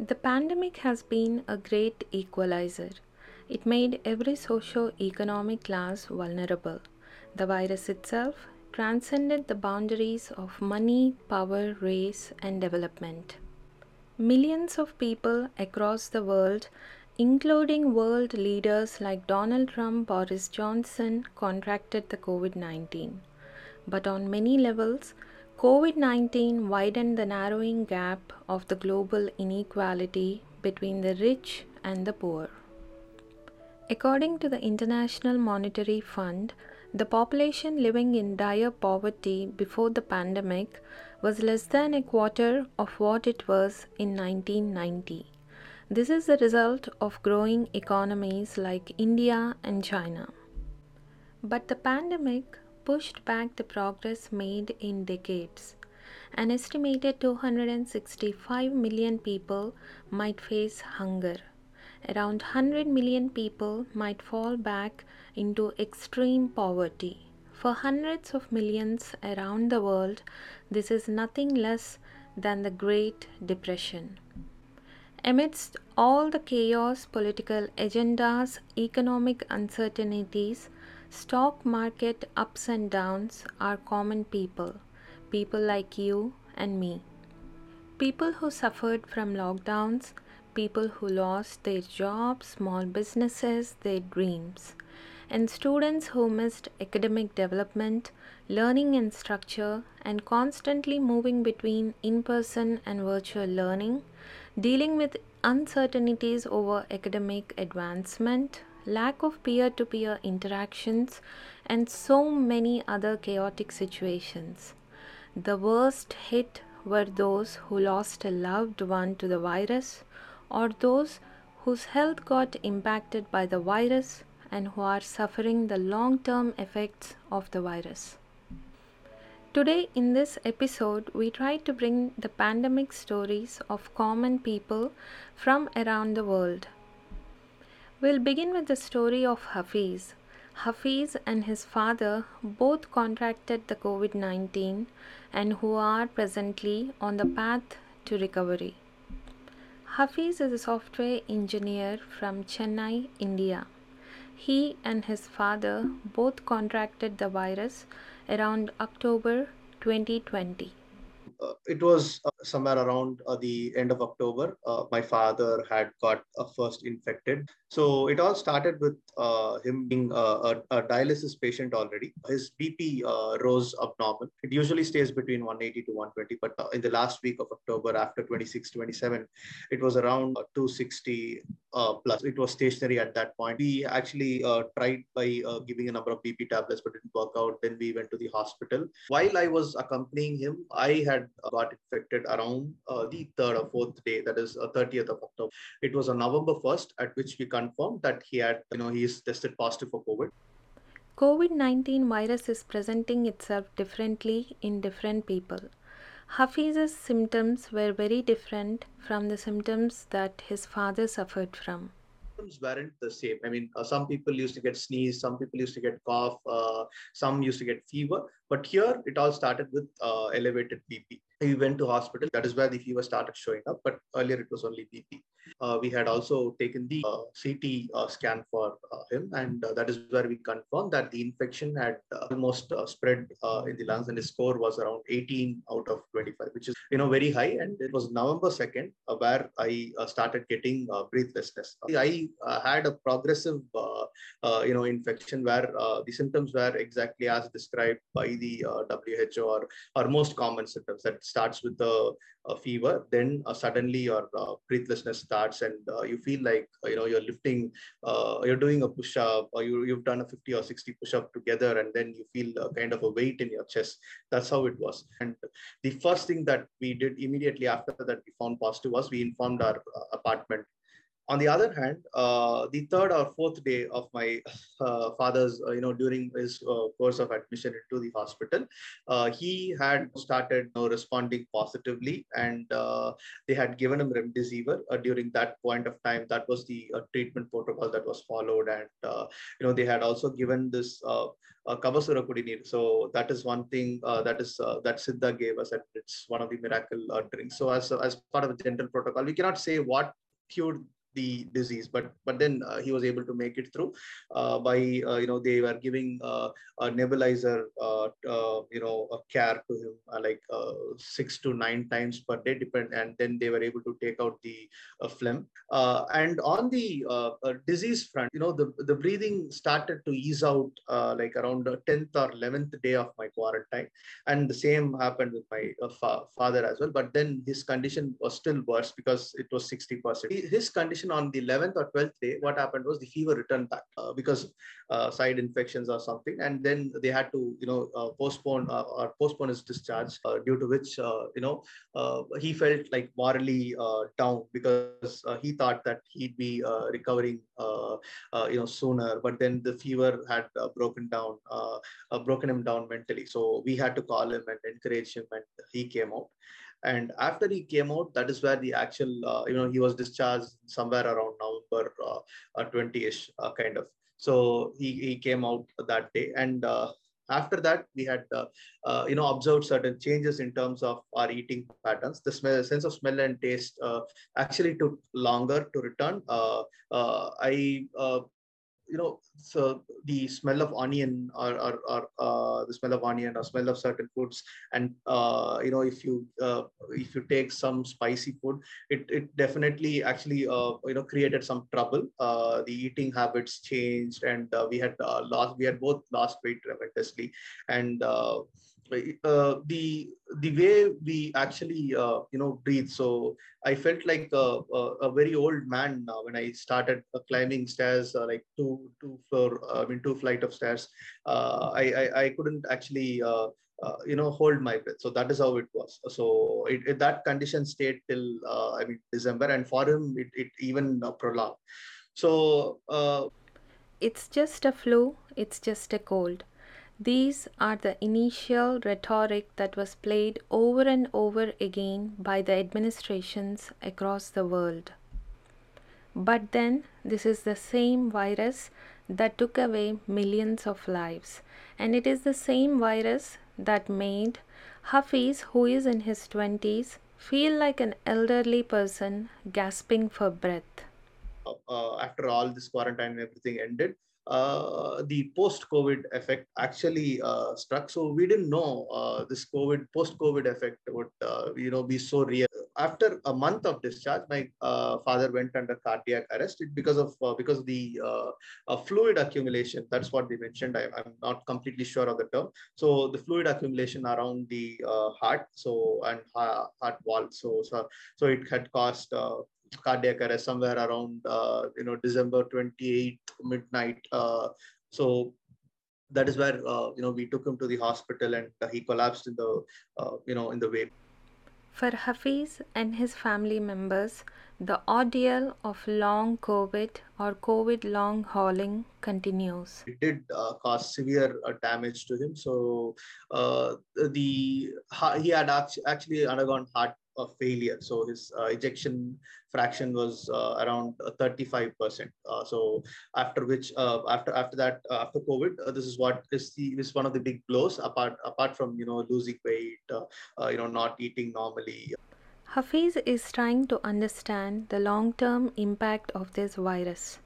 The pandemic has been a great equalizer. It made every socio-economic class vulnerable. The virus itself transcended the boundaries of money, power, race, and development. Millions of people across the world, including world leaders like Donald Trump, Boris Johnson, contracted the COVID 19. But on many levels, COVID 19 widened the narrowing gap of the global inequality between the rich and the poor. According to the International Monetary Fund, the population living in dire poverty before the pandemic was less than a quarter of what it was in 1990. This is the result of growing economies like India and China. But the pandemic pushed back the progress made in decades. An estimated 265 million people might face hunger. Around 100 million people might fall back into extreme poverty. For hundreds of millions around the world, this is nothing less than the Great Depression. Amidst all the chaos, political agendas, economic uncertainties, Stock market ups and downs are common people, people like you and me. People who suffered from lockdowns, people who lost their jobs, small businesses, their dreams, and students who missed academic development, learning and structure, and constantly moving between in person and virtual learning, dealing with uncertainties over academic advancement, lack of peer to peer interactions, and so many other chaotic situations. The worst hit were those who lost a loved one to the virus or those whose health got impacted by the virus and who are suffering the long term effects of the virus. Today, in this episode, we try to bring the pandemic stories of common people from around the world We'll begin with the story of Hafiz. Hafiz and his father both contracted the COVID 19 and who are presently on the path to recovery. Hafiz is a software engineer from Chennai, India. He and his father both contracted the virus around October 2020 uh, it was uh, somewhere around uh, the end of October. Uh, my father had got uh, first infected. So it all started with uh, him being a, a, dialysis patient already. His BP rose abnormal. It usually stays between 180 to 120, but in the last week of October, after 26, 27, it was around 260 plus. It was stationary at that point. We actually tried by giving a number of BP tablets, but it didn't work out. Then we went to the hospital. While I was accompanying him, I had got infected around uh, the third or fourth day, that is uh, 30th of October. It was on November 1st at which we confirmed that he had, you know, he is tested positive for COVID. COVID 19 virus is presenting itself differently in different people. Hafiz's symptoms were very different from the symptoms that his father suffered from symptoms weren't the same. I mean, uh, some people used to get sneeze, some people used to get cough, uh, some used to get fever. But here, it all started with uh, elevated BP. We went to hospital. That is where the fever started showing up. But earlier, it was only BP. Uh, we had also taken the uh, CT uh, scan for uh, him, and uh, that is where we confirmed that the infection had uh, almost spread in the lungs, and his score was around 18 out of 25, which is you know very high. And it was November 2nd where I started getting breathlessness. I had a progressive you know infection where the symptoms were exactly as described by the WHO or, or most common symptoms starts with the fever, then uh, suddenly your uh, breathlessness starts and uh, you feel like you know you're lifting, you're doing a push up, or you, you've done a 50 or 60 push up together, and then you feel kind of a weight in your chest. That's how it was. And the first thing that we did immediately after that we found positive was we informed our apartment on the other hand, uh, the third or fourth day of my uh, father's, uh, you know, during his uh, course of admission into the hospital, uh, he had started you know, responding positively, and uh, they had given him remdesivir during that point of time. That was the treatment protocol that was followed, and you know, they had also given this. Uh, Kavasura Kudineer. So that is one thing uh, that is uh, that Siddha gave us, and it's one of the miracle drinks. So as as part of the general protocol, we cannot say what cured the disease but but then uh, he was able to make it through uh, by uh, you know they were giving uh, a nebulizer uh, uh, you know a care to him like six to nine times per day depend and then they were able to take out the phlegm. And on the disease front you know the the breathing started to ease out like around the 10th or 11th day of my quarantine. And the same happened with my fa- father as well but then his condition was still worse because it was 60% his condition on the 11th or 12th day, what happened was the fever returned back uh, because uh, side infections or something, and then they had to, you know, uh, postpone uh, or postpone his discharge, uh, due to which, uh, you know, he felt like morally down because he thought that he'd be recovering, you know, sooner, but then the fever had broken down, broken him down mentally. So we had to call him and encourage him, and he came out and after he came out that is where the actual uh, you know he was discharged somewhere around november uh, 20ish uh, kind of. So he, he came out that day. And uh, after that we had uh, uh, you know observed certain changes in terms of our eating patterns. The smell, sense of smell and taste actually took longer to return. I you know so the smell of onion or, or, or uh, the smell of onion or smell of certain foods and uh, you know if you uh, if you take some spicy food it, it definitely actually uh, you know created some trouble. Uh, the eating habits changed and uh, we had lost we had both lost weight tremendously. And uh, the the way we actually uh, you know breathe. So i felt like a, a, a very old man now when i started uh, climbing stairs uh, like two two floor i mean two flight of stairs. Uh, I, I, I couldn't actually uh, you know hold my breath. So that is how it was. So it, it that condition stayed till i mean december and for him it, it even prolonged. So it's just a flu. It's just a cold these are the initial rhetoric that was played over and over again by the administrations across the world. But then, this is the same virus that took away millions of lives, and it is the same virus that made Hafiz, who is in his 20s, feel like an elderly person gasping for breath. Uh, after all this quarantine and everything ended, uh, the post-COVID effect actually uh, struck. So we didn't know uh, this COVID post-COVID effect would uh, you know be so real. After a month of discharge, my uh, father went under cardiac arrest because of because of the fluid accumulation. That's what they mentioned. I, am not completely sure of the term. So the fluid accumulation around the heart, so and heart wall. So so so it had caused cardiac arrest somewhere around uh, you know December 28th midnight. Uh, so that is where uh, you know we took him to the hospital and he collapsed in the uh, you know in the way. For Hafiz and his family members, the ordeal of long COVID or COVID long hauling continues. It did uh, cause severe uh, damage to him. So uh, the he had actually undergone heart a failure. So his uh, ejection fraction was uh, around 35%. Uh, so after which, uh, after after that, uh, after COVID, this is what is the is one of the big blows. Apart apart from you know losing weight, you know not eating normally. Hafiz is trying to understand the long-term impact of this virus.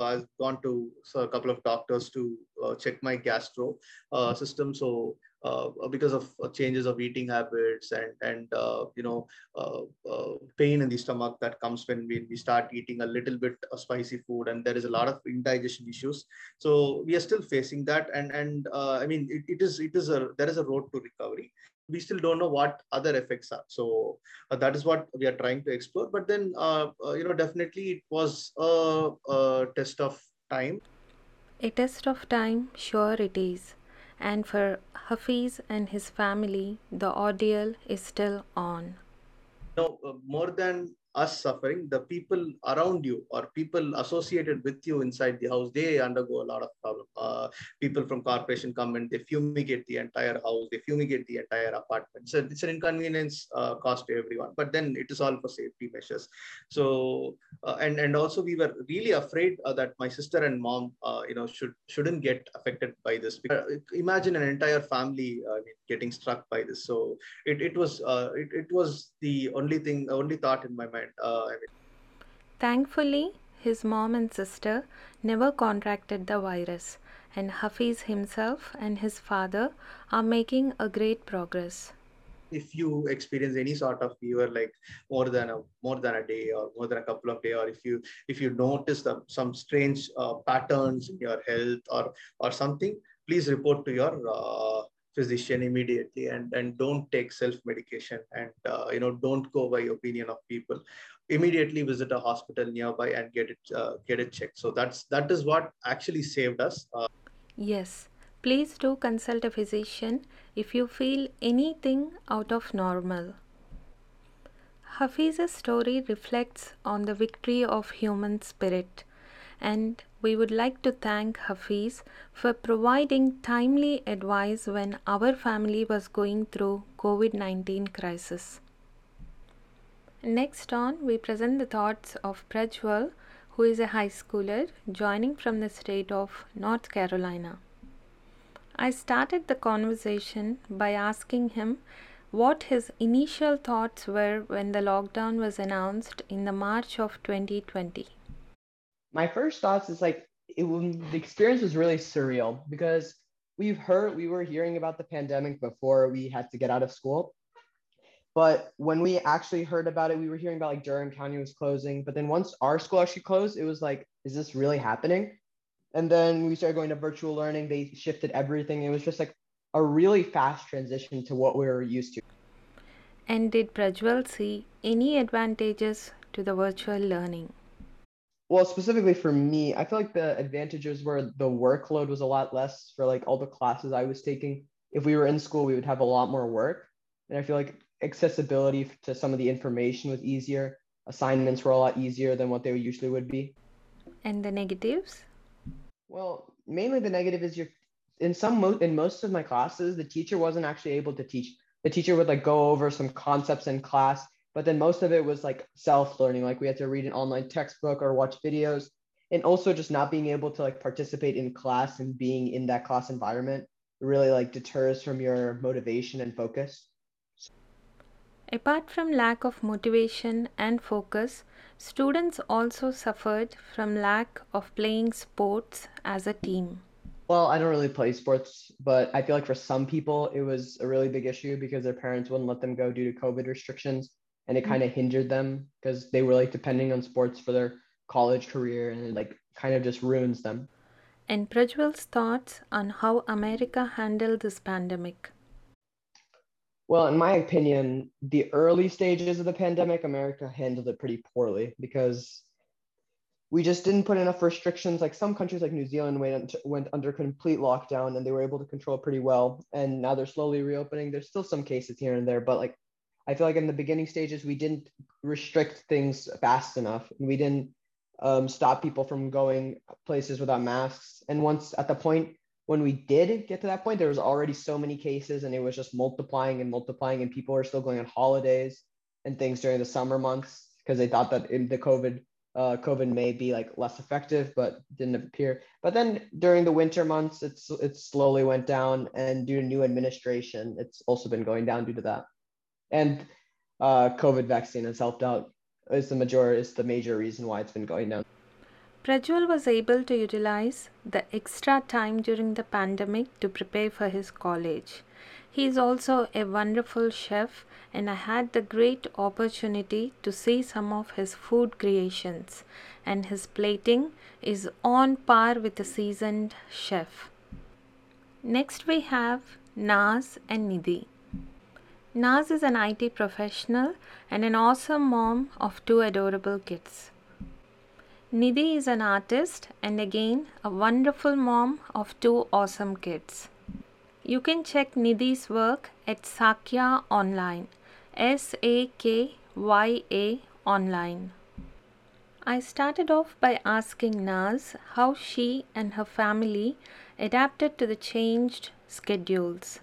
I've gone to a couple of doctors to uh, check my gastro uh, system. So uh, because of uh, changes of eating habits and and uh, you know uh, uh, pain in the stomach that comes when we, we start eating a little bit of spicy food and there is a lot of indigestion issues. So we are still facing that and and uh, i mean it, it is it is a there is a road to recovery. We still don't know what other effects are. So that is what we are trying to explore. But then you know definitely it was a, a test of time. A test of time? Sure it is and for Hafiz and his family, the ordeal is still on. No, uh, more than us suffering the people around you or people associated with you inside the house they undergo a lot of problem. Uh, people from corporation come and they fumigate the entire house they fumigate the entire apartment. So it's an inconvenience uh, cost to everyone but then it is all for safety measures. So uh, and and also we were really afraid uh, that my sister and mom uh, you know should shouldn't get affected by this. Because, imagine an entire family uh, getting struck by this. So it, it was uh, it, it was the only thing only thought in my mind uh, I. Thankfully, his mom and sister never contracted the virus, and Hafiz himself and his father are making a great progress. If you experience any sort of fever, like more than a more than a day or more than a couple of days, or if you if you notice the, some strange uh, patterns in your health or or something, please report to your uh, physician immediately and and don't take self medication and uh, you know don't go by opinion of people. Immediately visit a hospital nearby and get it uh, get it checked. So that's that is what actually saved us uh, yes. Please do consult a physician if you feel anything out of normal. Hafiz's story reflects on the victory of human spirit and we would like to thank Hafiz for providing timely advice when our family was going through COVID-19 crisis. Next on, we present the thoughts of Prajwal, who is a high schooler joining from the state of North Carolina. I started the conversation by asking him what his initial thoughts were when the lockdown was announced in the March of 2020 my first thoughts is like it, the experience was really surreal because we've heard we were hearing about the pandemic before we had to get out of school. But when we actually heard about it we were hearing about like durham county was closing but then once our school actually closed it was like is this really happening? And then we started going to virtual learning. They shifted everything. It was just like a really fast transition to what we were used to. And did prajwal see any advantages to the virtual learning well specifically for me i feel like the advantages were the workload was a lot less for like all the classes i was taking. If we were in school we would have a lot more work. And i feel like accessibility to some of the information was easier. Assignments were a lot easier than what they usually would be. And the negatives? Well mainly the negative is you're in some mo- in most of my classes the teacher wasn't actually able to teach. The teacher would like go over some concepts in class but then most of it was like self learning like we had to read an online textbook or watch videos and also just not being able to like participate in class and being in that class environment really like deters from your motivation and focus. Apart from lack of motivation and focus students also suffered from lack of playing sports as a team. Well i don't really play sports but i feel like for some people it was a really big issue because their parents wouldn't let them go due to covid restrictions and it kind of mm-hmm. hindered them because they were like depending on sports for their college career and it like kind of just ruins them. And Prajwal's thoughts on how America handled this pandemic. Well, in my opinion, the early stages of the pandemic, America handled it pretty poorly because we just didn't put enough restrictions. Like some countries, like New Zealand, went, went under complete lockdown and they were able to control pretty well. And now they're slowly reopening. There's still some cases here and there, but like I feel like in the beginning stages we didn't restrict things fast enough. and We didn't um, stop people from going places without masks. And once at the point when we did get to that point, there was already so many cases, and it was just multiplying and multiplying, and people were still going on holidays and things during the summer months because they thought that the COVID uh, COVID may be like less effective, but didn't appear. But then during the winter months, it's it slowly went down, and due to new administration, it's also been going down due to that and uh, COVID vaccine has helped out. Is the major is the major reason why it's been going down. Prajwal was able to utilize the extra time during the pandemic to prepare for his college. He is also a wonderful chef, and I had the great opportunity to see some of his food creations, and his plating is on par with a seasoned chef. Next, we have Naz and Nidhi. Naz is an IT professional and an awesome mom of two adorable kids. Nidhi is an artist and again a wonderful mom of two awesome kids. You can check Nidhi's work at Sakya Online, S A K Y A online. I started off by asking Naz how she and her family adapted to the changed schedules.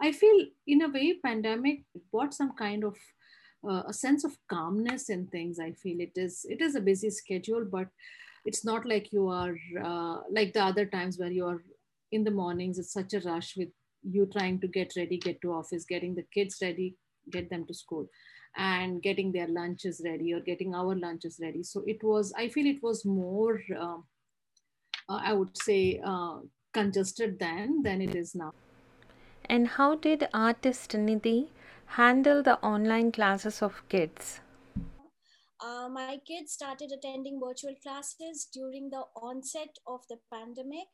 I feel, in a way, pandemic brought some kind of uh, a sense of calmness in things. I feel it is it is a busy schedule, but it's not like you are uh, like the other times where you are in the mornings. It's such a rush with you trying to get ready, get to office, getting the kids ready, get them to school, and getting their lunches ready or getting our lunches ready. So it was. I feel it was more. Um, uh, I would say uh, congested then than it is now. And how did artist Nidhi handle the online classes of kids? Uh, my kids started attending virtual classes during the onset of the pandemic.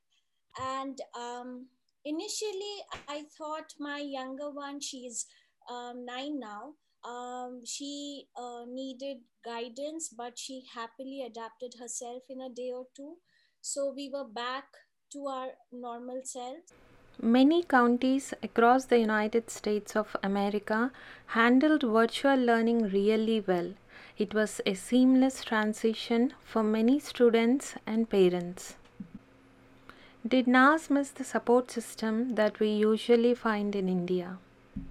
And um, initially, I thought my younger one, she's um, nine now, um, she uh, needed guidance, but she happily adapted herself in a day or two. So we were back to our normal selves. Many counties across the United States of America handled virtual learning really well. It was a seamless transition for many students and parents. Did Naz miss the support system that we usually find in India?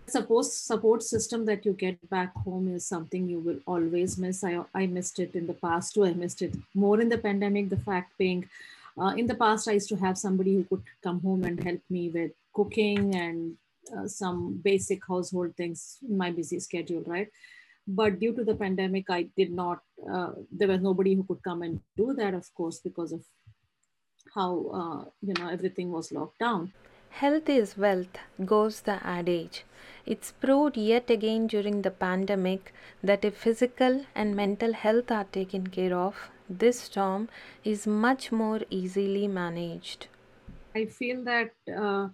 Suppose support system that you get back home is something you will always miss. I, I missed it in the past too. I missed it more in the pandemic. The fact being, uh, in the past, I used to have somebody who could come home and help me with cooking and uh, some basic household things in my busy schedule, right? But due to the pandemic, I did not, uh, there was nobody who could come and do that, of course, because of how, uh, you know, everything was locked down. Health is wealth, goes the adage. It's proved yet again during the pandemic that if physical and mental health are taken care of, this storm is much more easily managed. I feel that uh,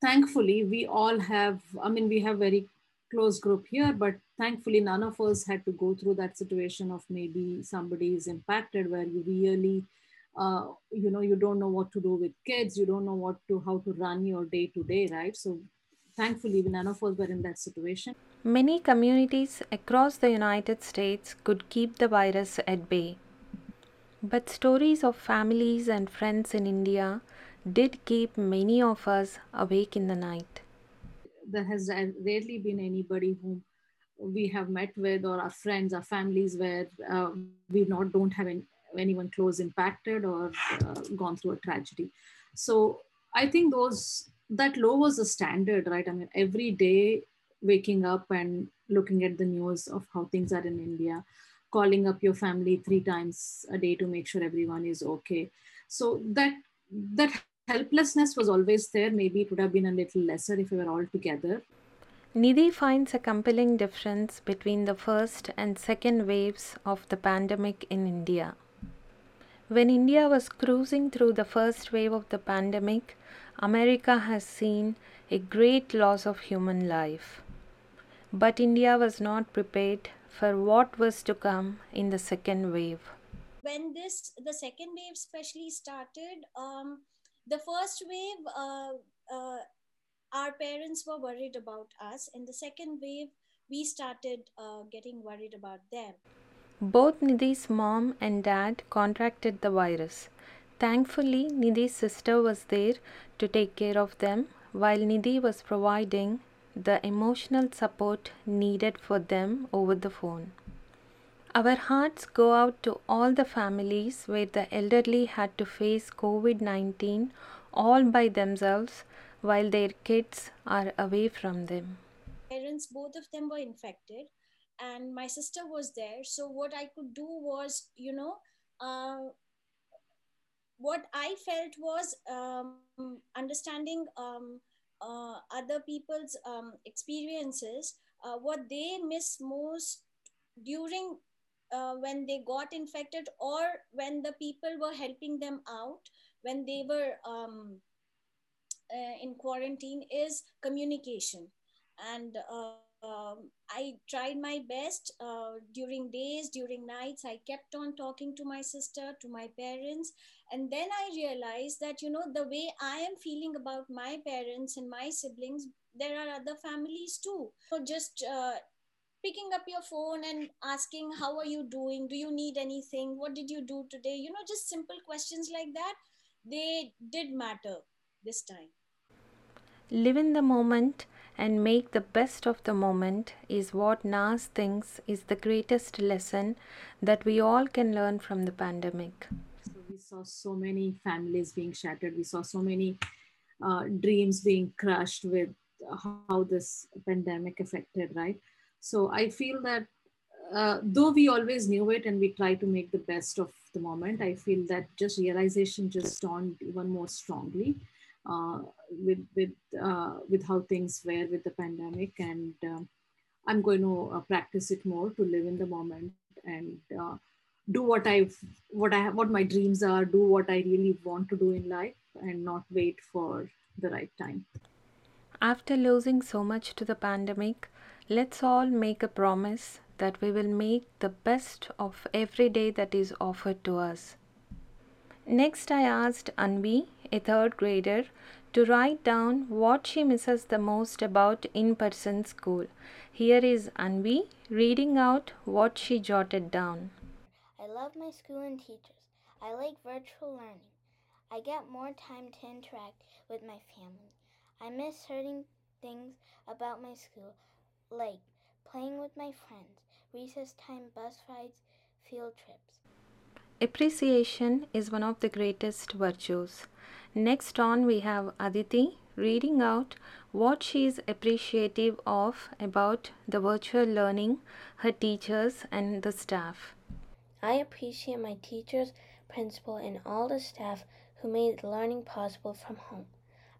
thankfully we all have, I mean, we have very close group here, but thankfully none of us had to go through that situation of maybe somebody is impacted where you really, uh, you know, you don't know what to do with kids, you don't know what to, how to run your day to day, right? So thankfully none of us were in that situation. Many communities across the United States could keep the virus at bay. But stories of families and friends in India did keep many of us awake in the night. There has rarely been anybody whom we have met with or our friends, our families where uh, we not don't have any, anyone close impacted or uh, gone through a tragedy. So I think those that low was the standard, right? I mean, every day waking up and looking at the news of how things are in India, calling up your family three times a day to make sure everyone is okay so that that helplessness was always there maybe it would have been a little lesser if we were all together Nidhi finds a compelling difference between the first and second waves of the pandemic in India. When India was cruising through the first wave of the pandemic, America has seen a great loss of human life. But India was not prepared for what was to come in the second wave. When this, the second wave especially started, um, the first wave, uh, uh, our parents were worried about us. In the second wave, we started uh, getting worried about them. Both Nidhi's mom and dad contracted the virus. Thankfully, Nidhi's sister was there to take care of them while Nidhi was providing the emotional support needed for them over the phone. Our hearts go out to all the families where the elderly had to face COVID 19 all by themselves while their kids are away from them. Parents, both of them were infected, and my sister was there. So, what I could do was, you know, uh, what I felt was um, understanding um, uh, other people's um, experiences, uh, what they miss most during uh, when they got infected or when the people were helping them out when they were um, uh, in quarantine is communication. And uh, um, I tried my best uh, during days, during nights. I kept on talking to my sister, to my parents. And then I realized that, you know, the way I am feeling about my parents and my siblings, there are other families too. So just uh, picking up your phone and asking how are you doing do you need anything what did you do today you know just simple questions like that they did matter this time Live in the moment and make the best of the moment is what Naz thinks is the greatest lesson that we all can learn from the pandemic. So we saw so many families being shattered. We saw so many uh, dreams being crushed with how this pandemic affected, right? So I feel that uh, though we always knew it and we try to make the best of the moment, I feel that just realization just dawned even more strongly uh, with with uh, with how things were with the pandemic, and um, I'm going to uh, practice it more to live in the moment and uh, do what I've what I have, what my dreams are, do what I really want to do in life, and not wait for the right time. After losing so much to the pandemic, let's all make a promise that we will make the best of every day that is offered to us. Next, I asked Anvi, a third grader, to write down what she misses the most about in person school. Here is Anvi reading out what she jotted down. I love my school and teachers. I like virtual learning. I get more time to interact with my family. I miss certain things about my school, like playing with my friends, recess time bus rides, field trips. Appreciation is one of the greatest virtues. Next on, we have Aditi reading out what she is appreciative of about the virtual learning, her teachers, and the staff. I appreciate my teachers, principal, and all the staff who made learning possible from home.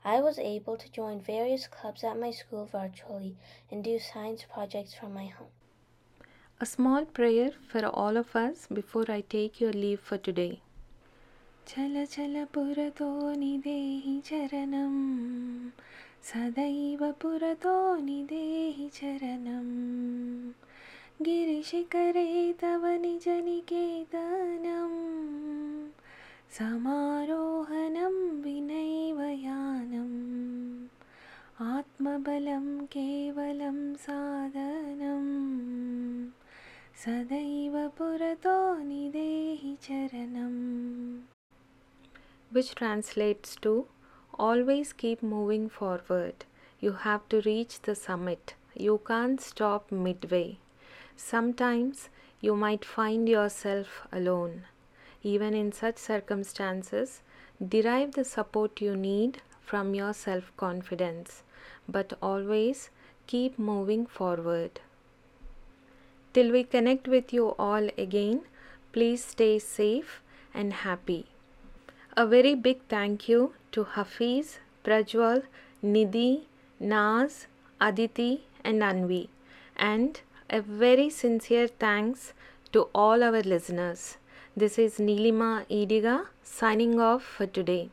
I was able to join various clubs at my school virtually and do science projects from my home. A small prayer for all of us before I take your leave for today. चल चल पुरतो निदेहि चरणं सदैव पुरतो निदेहि चरणं गिरिशिखरे तव निजनिकेतनं समारोहणं विनैव यानम् आत्मबलं केवलं साधनम्। Which translates to Always keep moving forward. You have to reach the summit. You can't stop midway. Sometimes you might find yourself alone. Even in such circumstances, derive the support you need from your self confidence, but always keep moving forward. Till we connect with you all again, please stay safe and happy. A very big thank you to Hafiz, Prajwal, Nidhi, Naz, Aditi, and Anvi, and a very sincere thanks to all our listeners. This is Nilima Idiga signing off for today.